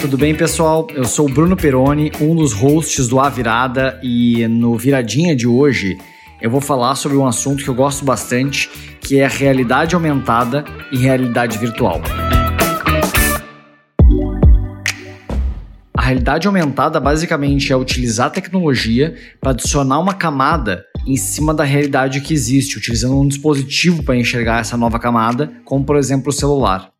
Tudo bem, pessoal? Eu sou o Bruno Peroni, um dos hosts do A Virada, e no Viradinha de hoje eu vou falar sobre um assunto que eu gosto bastante, que é realidade aumentada e realidade virtual. A realidade aumentada basicamente é utilizar a tecnologia para adicionar uma camada em cima da realidade que existe, utilizando um dispositivo para enxergar essa nova camada, como por exemplo o celular.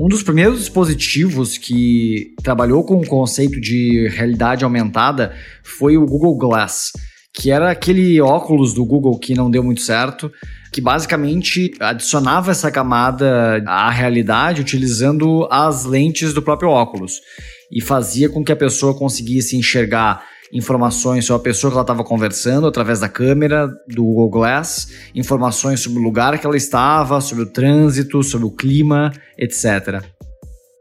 Um dos primeiros dispositivos que trabalhou com o conceito de realidade aumentada foi o Google Glass, que era aquele óculos do Google que não deu muito certo, que basicamente adicionava essa camada à realidade utilizando as lentes do próprio óculos e fazia com que a pessoa conseguisse enxergar informações sobre a pessoa que ela estava conversando através da câmera do Google Glass, informações sobre o lugar que ela estava, sobre o trânsito, sobre o clima, etc.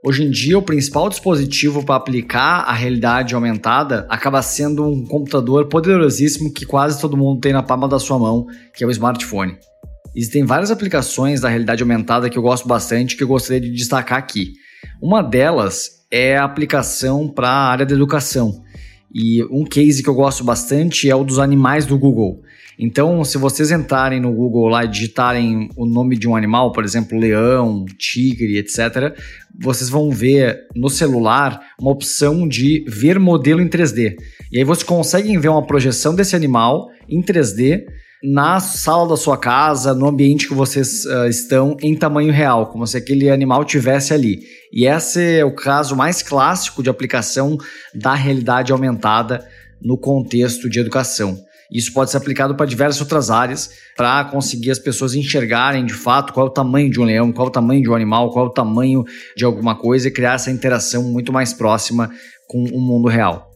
Hoje em dia, o principal dispositivo para aplicar a realidade aumentada acaba sendo um computador poderosíssimo que quase todo mundo tem na palma da sua mão, que é o smartphone. Existem várias aplicações da realidade aumentada que eu gosto bastante que eu gostaria de destacar aqui. Uma delas é a aplicação para a área da educação. E um case que eu gosto bastante é o dos animais do Google. Então, se vocês entrarem no Google lá e digitarem o nome de um animal, por exemplo, leão, tigre, etc., vocês vão ver no celular uma opção de ver modelo em 3D. E aí vocês conseguem ver uma projeção desse animal em 3D na sala da sua casa, no ambiente que vocês uh, estão, em tamanho real, como se aquele animal tivesse ali. E esse é o caso mais clássico de aplicação da realidade aumentada no contexto de educação. Isso pode ser aplicado para diversas outras áreas, para conseguir as pessoas enxergarem de fato qual é o tamanho de um leão, qual é o tamanho de um animal, qual é o tamanho de alguma coisa e criar essa interação muito mais próxima com o mundo real.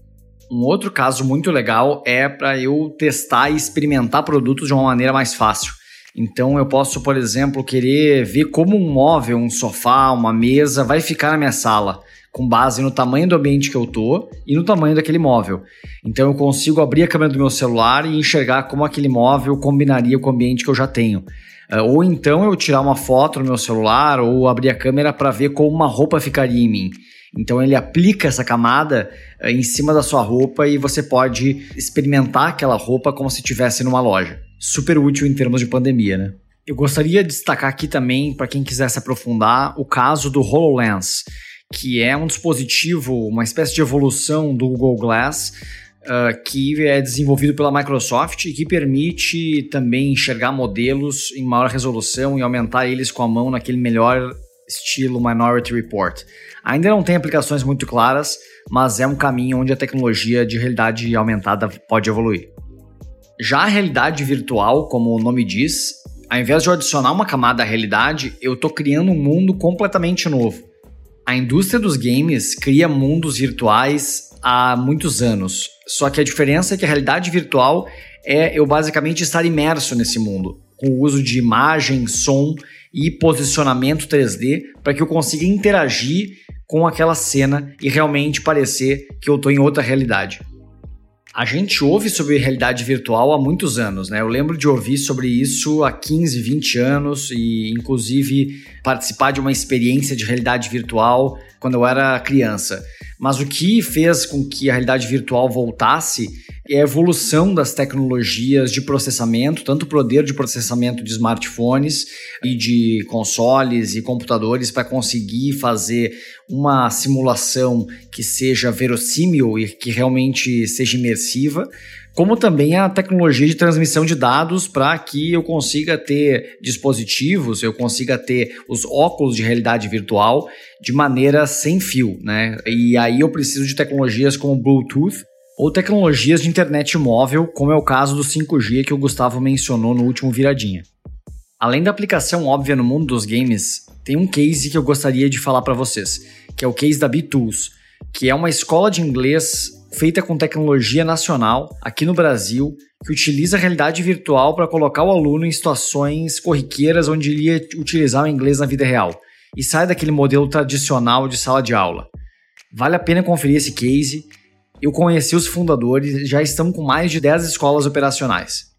Um outro caso muito legal é para eu testar e experimentar produtos de uma maneira mais fácil. Então eu posso, por exemplo, querer ver como um móvel, um sofá, uma mesa vai ficar na minha sala, com base no tamanho do ambiente que eu tô e no tamanho daquele móvel. Então eu consigo abrir a câmera do meu celular e enxergar como aquele móvel combinaria com o ambiente que eu já tenho. Eh, ou então eu tirar uma foto no meu celular ou abrir a câmera para ver como uma roupa ficaria em mim. Então ele aplica essa camada eh, em cima da sua roupa e você pode experimentar aquela roupa como se estivesse numa loja. Super útil em termos de pandemia, né? Eu gostaria de destacar aqui também, para quem quiser se aprofundar, o caso do HoloLens, que é um dispositivo, uma espécie de evolução do Google Glass, uh, que é desenvolvido pela Microsoft e que permite também enxergar modelos em maior resolução e aumentar eles com a mão naquele melhor estilo Minority Report. Ainda não tem aplicações muito claras, mas é um caminho onde a tecnologia de realidade aumentada pode evoluir. Já a realidade virtual, como o nome diz, ao invés de eu adicionar uma camada à realidade, eu estou criando um mundo completamente novo. A indústria dos games cria mundos virtuais há muitos anos, só que a diferença é que a realidade virtual é eu basicamente estar imerso nesse mundo, com o uso de imagem, som e posicionamento 3D para que eu consiga interagir com aquela cena e realmente parecer que eu estou em outra realidade. A gente ouve sobre realidade virtual há muitos anos, né? Eu lembro de ouvir sobre isso há 15, 20 anos e, inclusive, participar de uma experiência de realidade virtual quando eu era criança. Mas o que fez com que a realidade virtual voltasse é a evolução das tecnologias de processamento, tanto o poder de processamento de smartphones e de consoles e computadores para conseguir fazer uma simulação que seja verossímil e que realmente seja imersiva, como também a tecnologia de transmissão de dados para que eu consiga ter dispositivos, eu consiga ter os óculos de realidade virtual de maneira sem fio, né? E aí eu preciso de tecnologias como Bluetooth ou tecnologias de internet móvel, como é o caso do 5G que o Gustavo mencionou no último viradinha. Além da aplicação óbvia no mundo dos games, tem um case que eu gostaria de falar para vocês, que é o case da B-Tools, que é uma escola de inglês feita com tecnologia nacional aqui no Brasil, que utiliza a realidade virtual para colocar o aluno em situações corriqueiras onde ele ia utilizar o inglês na vida real e sai daquele modelo tradicional de sala de aula. Vale a pena conferir esse case. Eu conheci os fundadores, já estão com mais de 10 escolas operacionais.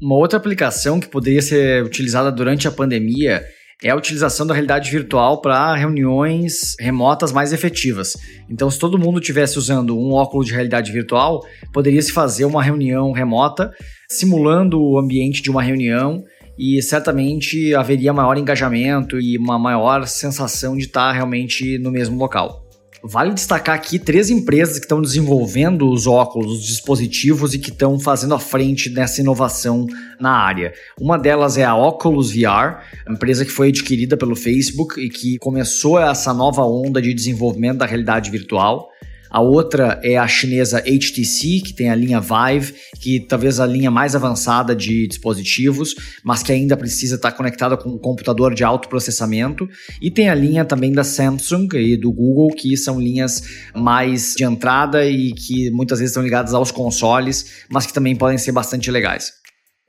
Uma outra aplicação que poderia ser utilizada durante a pandemia é a utilização da realidade virtual para reuniões remotas mais efetivas. Então, se todo mundo tivesse usando um óculos de realidade virtual, poderia se fazer uma reunião remota simulando o ambiente de uma reunião e certamente haveria maior engajamento e uma maior sensação de estar realmente no mesmo local. Vale destacar aqui três empresas que estão desenvolvendo os óculos, os dispositivos e que estão fazendo a frente nessa inovação na área. Uma delas é a Oculus VR, empresa que foi adquirida pelo Facebook e que começou essa nova onda de desenvolvimento da realidade virtual. A outra é a chinesa HTC, que tem a linha Vive, que talvez a linha mais avançada de dispositivos, mas que ainda precisa estar conectada com um computador de alto processamento. E tem a linha também da Samsung e do Google, que são linhas mais de entrada e que muitas vezes estão ligadas aos consoles, mas que também podem ser bastante legais.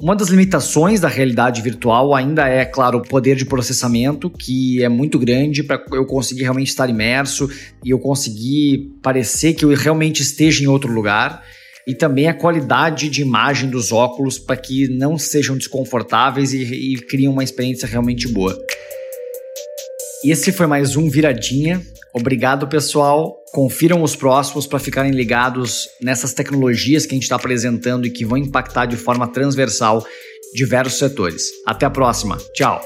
Uma das limitações da realidade virtual ainda é, claro, o poder de processamento, que é muito grande para eu conseguir realmente estar imerso e eu conseguir parecer que eu realmente esteja em outro lugar. E também a qualidade de imagem dos óculos para que não sejam desconfortáveis e, e criem uma experiência realmente boa. Esse foi mais um Viradinha. Obrigado, pessoal. Confiram os próximos para ficarem ligados nessas tecnologias que a gente está apresentando e que vão impactar de forma transversal diversos setores. Até a próxima. Tchau.